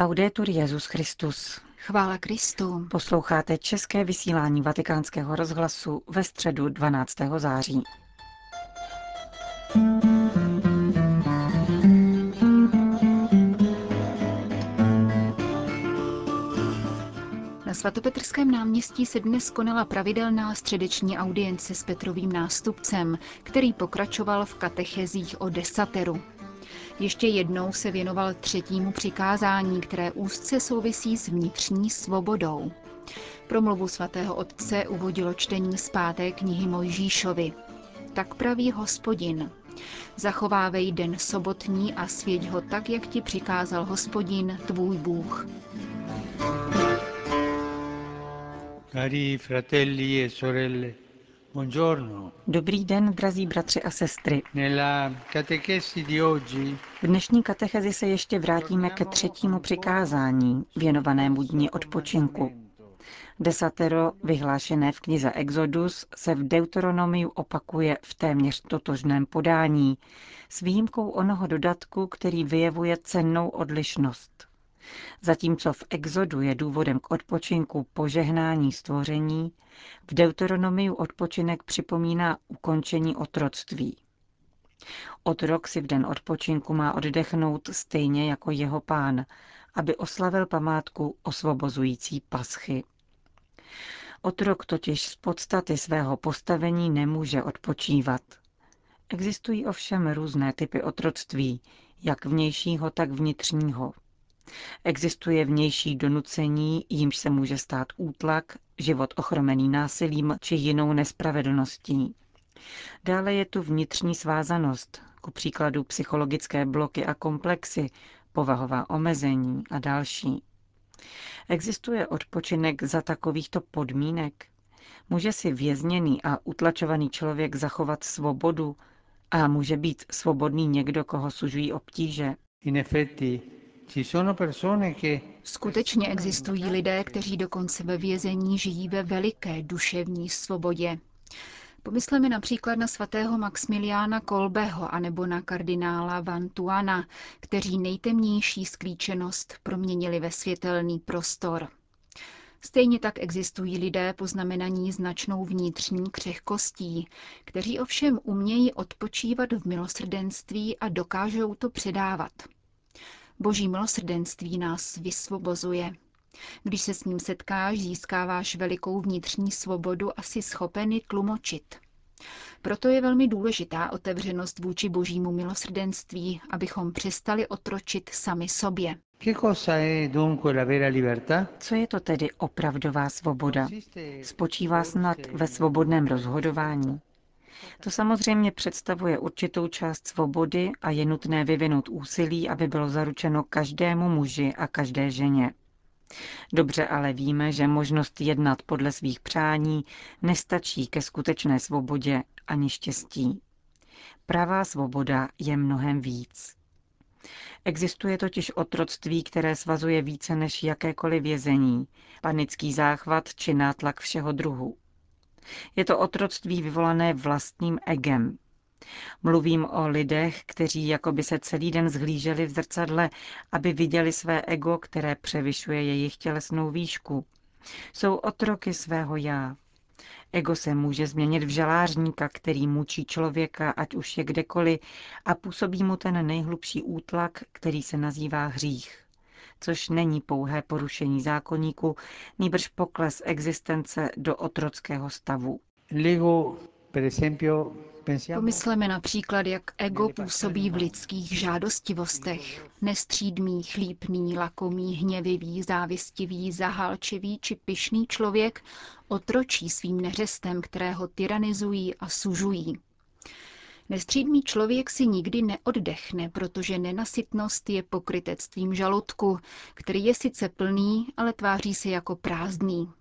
Laudetur Jezus Christus. Chvála Kristu. Posloucháte české vysílání Vatikánského rozhlasu ve středu 12. září. Na svatopetrském náměstí se dnes konala pravidelná středeční audience s Petrovým nástupcem, který pokračoval v katechezích o desateru. Ještě jednou se věnoval třetímu přikázání, které úzce souvisí s vnitřní svobodou. Promluvu svatého otce uvodilo čtení z páté knihy Mojžíšovi. Tak praví hospodin. Zachovávej den sobotní a svěť ho tak, jak ti přikázal hospodin, tvůj Bůh. Dobrý den, drazí bratři a sestry. V dnešní katechezi se ještě vrátíme ke třetímu přikázání, věnovanému dni odpočinku. Desatero, vyhlášené v knize Exodus, se v Deuteronomiu opakuje v téměř totožném podání, s výjimkou onoho dodatku, který vyjevuje cennou odlišnost. Zatímco v Exodu je důvodem k odpočinku požehnání stvoření, v Deuteronomiu odpočinek připomíná ukončení otroctví. Otrok si v den odpočinku má oddechnout stejně jako jeho pán, aby oslavil památku osvobozující paschy. Otrok totiž z podstaty svého postavení nemůže odpočívat. Existují ovšem různé typy otroctví, jak vnějšího, tak vnitřního. Existuje vnější donucení, jímž se může stát útlak, život ochromený násilím či jinou nespravedlností. Dále je tu vnitřní svázanost, ku příkladu psychologické bloky a komplexy, povahová omezení a další. Existuje odpočinek za takovýchto podmínek? Může si vězněný a utlačovaný člověk zachovat svobodu a může být svobodný někdo, koho sužují obtíže? in effetti Skutečně existují lidé, kteří dokonce ve vězení žijí ve veliké duševní svobodě. Pomysleme například na svatého Maximiliána Kolbeho anebo na kardinála Van Tuana, kteří nejtemnější sklíčenost proměnili ve světelný prostor. Stejně tak existují lidé poznamenaní značnou vnitřní křehkostí, kteří ovšem umějí odpočívat v milosrdenství a dokážou to předávat. Boží milosrdenství nás vysvobozuje. Když se s ním setkáš, získáváš velikou vnitřní svobodu a jsi schopen ji tlumočit. Proto je velmi důležitá otevřenost vůči božímu milosrdenství, abychom přestali otročit sami sobě. che cosa è dunque la vera libertà? Co je to tedy opravdová svoboda? Spočívá snad ve svobodném rozhodování? To samozřejmě představuje určitou část svobody a je nutné vyvinout úsilí, aby bylo zaručeno každému muži a každé ženě. Dobře ale víme, že možnost jednat podle svých přání nestačí ke skutečné svobodě ani štěstí. Pravá svoboda je mnohem víc. Existuje totiž otroctví, které svazuje více než jakékoliv vězení, panický záchvat či nátlak všeho druhu. Je to otroctví vyvolané vlastním egem. Mluvím o lidech, kteří jakoby se celý den zhlíželi v zrcadle, aby viděli své ego, které převyšuje jejich tělesnou výšku. Jsou otroky svého já. Ego se může změnit v žalářníka, který mučí člověka, ať už je kdekoliv, a působí mu ten nejhlubší útlak, který se nazývá hřích což není pouhé porušení zákonníku, nýbrž pokles existence do otrockého stavu. L'ego, per esempio, Pomysleme například, jak ego působí v lidských žádostivostech. Nestřídmý, chlípný, lakomý, hněvivý, závistivý, zahálčivý či pyšný člověk otročí svým neřestem, které ho tyranizují a sužují. Nestřídmý člověk si nikdy neoddechne, protože nenasytnost je pokrytectvím žaludku, který je sice plný, ale tváří se jako prázdný.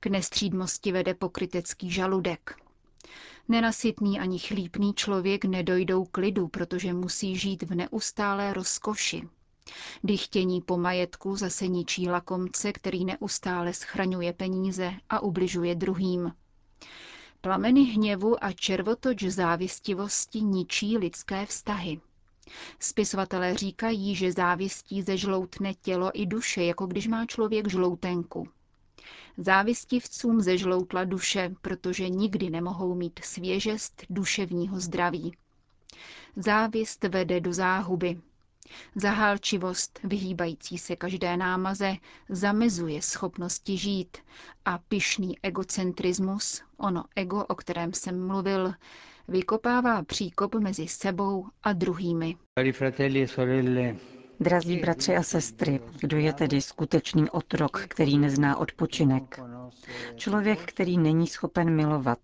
K nestřídmosti vede pokrytecký žaludek. Nenasytný ani chlípný člověk nedojdou k lidu, protože musí žít v neustálé rozkoši. Dychtění po majetku zase ničí lakomce, který neustále schraňuje peníze a ubližuje druhým. Plameny hněvu a červotoč závistivosti ničí lidské vztahy. Spisovatelé říkají, že závistí zežloutne tělo i duše, jako když má člověk žloutenku. Závistivcům zežloutla duše, protože nikdy nemohou mít svěžest duševního zdraví. Závist vede do záhuby. Zahálčivost, vyhýbající se každé námaze, zamezuje schopnosti žít a pyšný egocentrismus, ono ego, o kterém jsem mluvil, vykopává příkop mezi sebou a druhými. E Drazí bratři a sestry, kdo je tedy skutečný otrok, který nezná odpočinek? Člověk, který není schopen milovat.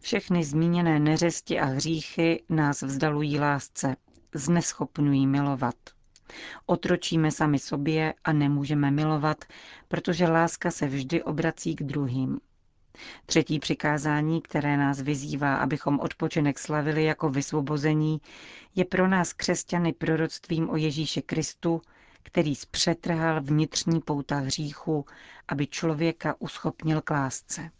Všechny zmíněné neřesti a hříchy nás vzdalují lásce, zneschopnují milovat. Otročíme sami sobě a nemůžeme milovat, protože láska se vždy obrací k druhým. Třetí přikázání, které nás vyzývá, abychom odpočinek slavili jako vysvobození, je pro nás křesťany proroctvím o Ježíše Kristu, který zpřetrhal vnitřní pouta hříchu, aby člověka uschopnil k lásce.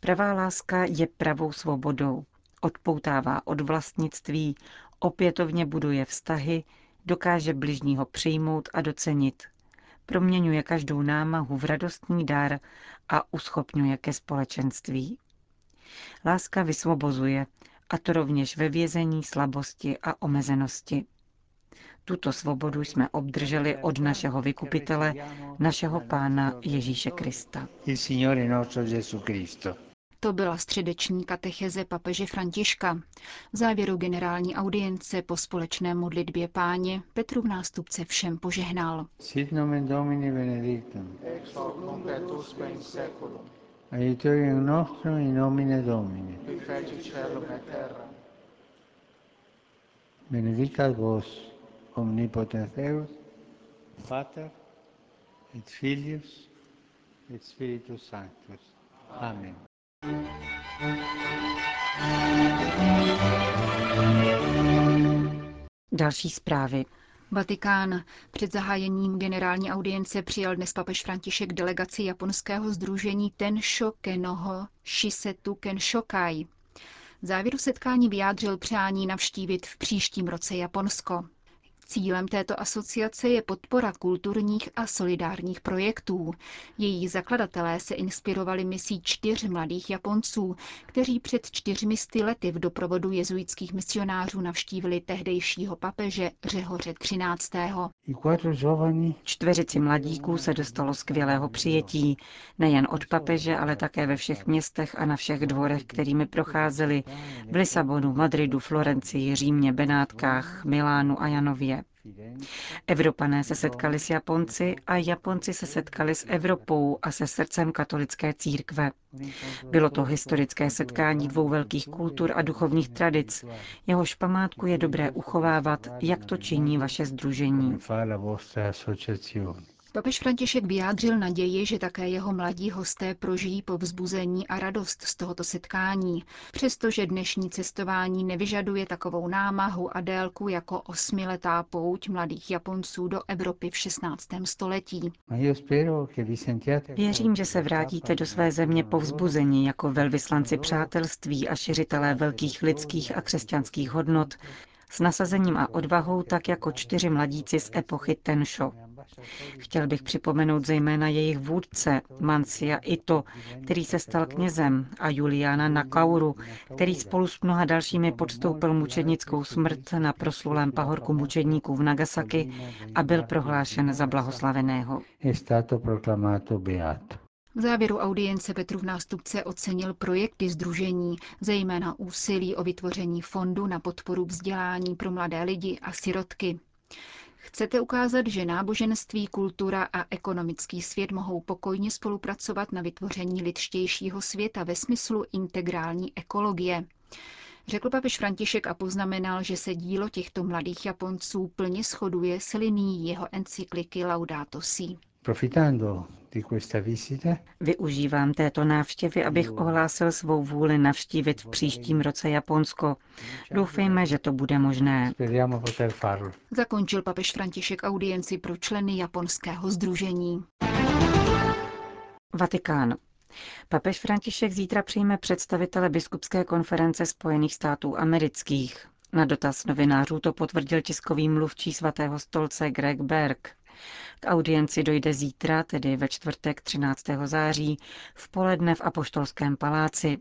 Pravá láska je pravou svobodou. Odpoutává od vlastnictví, opětovně buduje vztahy, dokáže bližního přijmout a docenit, proměňuje každou námahu v radostný dar a uschopňuje ke společenství. Láska vysvobozuje, a to rovněž ve vězení slabosti a omezenosti. Tuto svobodu jsme obdrželi od našeho vykupitele, našeho pána Ježíše Krista. To byla středeční katecheze papeže Františka. V závěru generální audience po společné modlitbě páně Petru v nástupce všem požehnal. Sit nomen Domini benedictum. Ex nostrum in nomine Domini. Qui vos omnipotens Deus, Pater et Filius et Spiritus Sanctus. Amen. Další zprávy. Vatikán. Před zahájením generální audience přijal dnes papež František delegaci japonského združení Tensho Kenoho Shisetu Kenshokai. V závěru setkání vyjádřil přání navštívit v příštím roce Japonsko. Cílem této asociace je podpora kulturních a solidárních projektů. Její zakladatelé se inspirovali misí čtyř mladých Japonců, kteří před čtyřmi sty lety v doprovodu jezuitských misionářů navštívili tehdejšího papeže Řehoře 13. Čtveřici mladíků se dostalo skvělého přijetí, nejen od papeže, ale také ve všech městech a na všech dvorech, kterými procházeli, v Lisabonu, Madridu, Florencii, Římě, Benátkách, Milánu a Janově. Evropané se setkali s Japonci a Japonci se setkali s Evropou a se srdcem katolické církve. Bylo to historické setkání dvou velkých kultur a duchovních tradic. Jehož památku je dobré uchovávat, jak to činí vaše združení. Papež František vyjádřil naději, že také jeho mladí hosté prožijí povzbuzení a radost z tohoto setkání, přestože dnešní cestování nevyžaduje takovou námahu a délku jako osmiletá pouť mladých Japonců do Evropy v 16. století. Věřím, že se vrátíte do své země povzbuzení jako velvyslanci přátelství a šiřitelé velkých lidských a křesťanských hodnot, s nasazením a odvahou tak jako čtyři mladíci z epochy Tensho. Chtěl bych připomenout zejména jejich vůdce, Mancia Ito, který se stal knězem, a Juliana Nakauru, který spolu s mnoha dalšími podstoupil mučednickou smrt na proslulém pahorku mučedníků v Nagasaki a byl prohlášen za blahoslaveného. V závěru audience Petrův nástupce ocenil projekty združení, zejména úsilí o vytvoření fondu na podporu vzdělání pro mladé lidi a sirotky. Chcete ukázat, že náboženství, kultura a ekonomický svět mohou pokojně spolupracovat na vytvoření lidštějšího světa ve smyslu integrální ekologie. Řekl papež František a poznamenal, že se dílo těchto mladých Japonců plně shoduje s linií jeho encykliky Laudato Si. Využívám této návštěvy, abych ohlásil svou vůli navštívit v příštím roce Japonsko. Doufejme, že to bude možné. Zakončil papež František audienci pro členy japonského združení. Vatikán. Papež František zítra přijme představitele biskupské konference Spojených států amerických. Na dotaz novinářů to potvrdil tiskový mluvčí svatého stolce Greg Berg. K audienci dojde zítra, tedy ve čtvrtek 13. září, v poledne v Apoštolském paláci.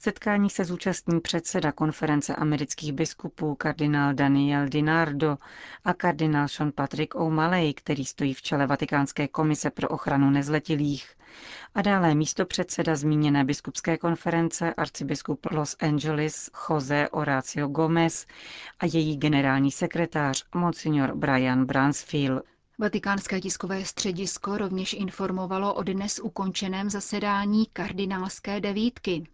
Setkání se zúčastní předseda konference amerických biskupů kardinál Daniel Dinardo a kardinál Sean Patrick O'Malley, který stojí v čele Vatikánské komise pro ochranu nezletilých. A dále místo předseda zmíněné biskupské konference arcibiskup Los Angeles Jose Horacio Gomez a její generální sekretář Monsignor Brian Bransfield. Vatikánské tiskové středisko rovněž informovalo o dnes ukončeném zasedání kardinálské devítky.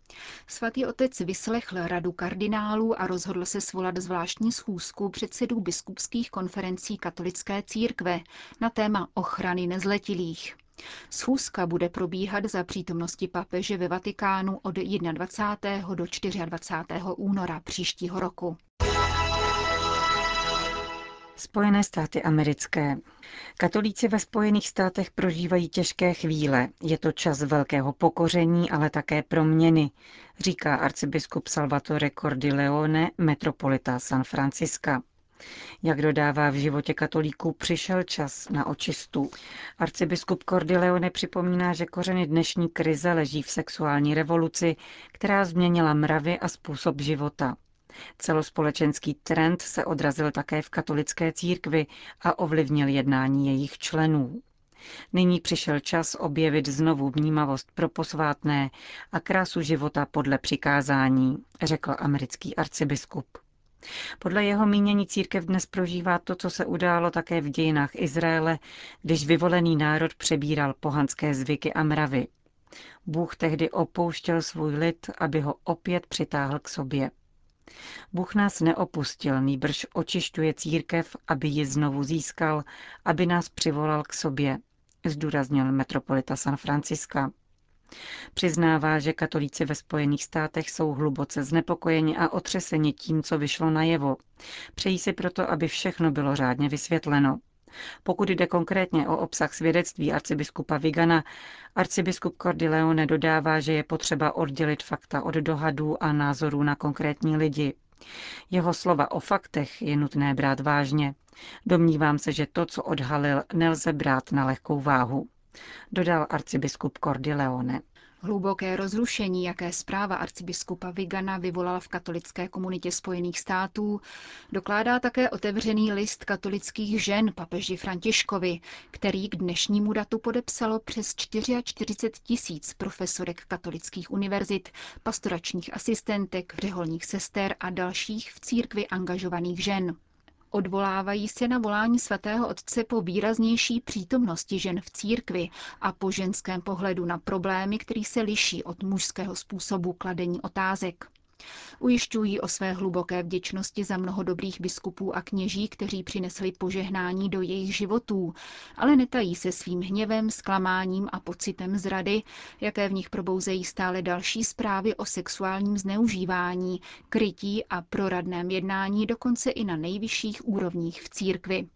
Svatý otec vyslechl radu kardinálů a rozhodl se svolat zvláštní schůzku předsedů biskupských konferencí katolické církve na téma ochrany nezletilých. Schůzka bude probíhat za přítomnosti papeže ve Vatikánu od 21. do 24. února příštího roku. Spojené státy americké. Katolíci ve Spojených státech prožívají těžké chvíle. Je to čas velkého pokoření, ale také proměny, říká arcibiskup Salvatore Cordileone, metropolita San Franciska. Jak dodává v životě katolíků, přišel čas na očistu. Arcibiskup Cordileone připomíná, že kořeny dnešní krize leží v sexuální revoluci, která změnila mravy a způsob života. Celospolečenský trend se odrazil také v katolické církvi a ovlivnil jednání jejich členů. Nyní přišel čas objevit znovu vnímavost pro posvátné a krásu života podle přikázání, řekl americký arcibiskup. Podle jeho mínění církev dnes prožívá to, co se událo také v dějinách Izraele, když vyvolený národ přebíral pohanské zvyky a mravy. Bůh tehdy opouštěl svůj lid, aby ho opět přitáhl k sobě. Bůh nás neopustil, nýbrž očišťuje církev, aby ji znovu získal, aby nás přivolal k sobě, zdůraznil metropolita San Franciska. Přiznává, že katolíci ve Spojených státech jsou hluboce znepokojeni a otřeseni tím, co vyšlo najevo. Přejí si proto, aby všechno bylo řádně vysvětleno. Pokud jde konkrétně o obsah svědectví arcibiskupa Vigana, arcibiskup Cordileone dodává, že je potřeba oddělit fakta od dohadů a názorů na konkrétní lidi. Jeho slova o faktech je nutné brát vážně. Domnívám se, že to, co odhalil, nelze brát na lehkou váhu, dodal arcibiskup Cordileone. Hluboké rozrušení, jaké zpráva arcibiskupa Vigana vyvolala v katolické komunitě Spojených států, dokládá také otevřený list katolických žen papeži Františkovi, který k dnešnímu datu podepsalo přes 44 tisíc profesorek katolických univerzit, pastoračních asistentek, řeholních sester a dalších v církvi angažovaných žen. Odvolávají se na volání svatého otce po výraznější přítomnosti žen v církvi a po ženském pohledu na problémy, který se liší od mužského způsobu kladení otázek. Ujišťují o své hluboké vděčnosti za mnoho dobrých biskupů a kněží, kteří přinesli požehnání do jejich životů, ale netají se svým hněvem, zklamáním a pocitem zrady, jaké v nich probouzejí stále další zprávy o sexuálním zneužívání, krytí a proradném jednání dokonce i na nejvyšších úrovních v církvi.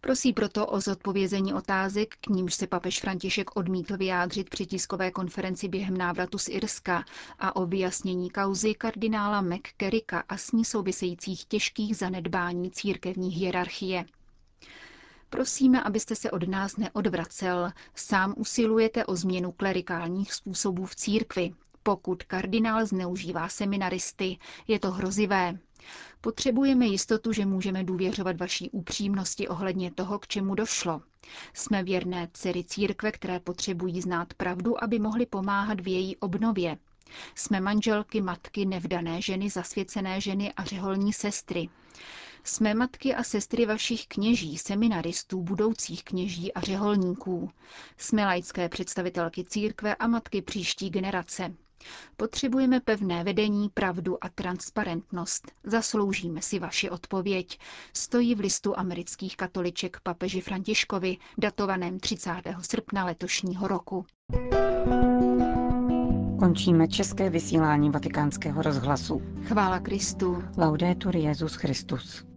Prosí proto o zodpovězení otázek, k nímž se papež František odmítl vyjádřit při tiskové konferenci během návratu z Irska a o vyjasnění kauzy kardinála McCarricka a s ní souvisejících těžkých zanedbání církevní hierarchie. Prosíme, abyste se od nás neodvracel. Sám usilujete o změnu klerikálních způsobů v církvi. Pokud kardinál zneužívá seminaristy, je to hrozivé. Potřebujeme jistotu, že můžeme důvěřovat vaší upřímnosti ohledně toho, k čemu došlo. Jsme věrné dcery církve, které potřebují znát pravdu, aby mohly pomáhat v její obnově. Jsme manželky, matky, nevdané ženy, zasvěcené ženy a řeholní sestry. Jsme matky a sestry vašich kněží, seminaristů, budoucích kněží a řeholníků. Jsme laické představitelky církve a matky příští generace. Potřebujeme pevné vedení, pravdu a transparentnost. Zasloužíme si vaši odpověď. Stojí v listu amerických katoliček papeži Františkovi, datovaném 30. srpna letošního roku. Končíme české vysílání vatikánského rozhlasu. Chvála Kristu. Laudetur Jezus Christus.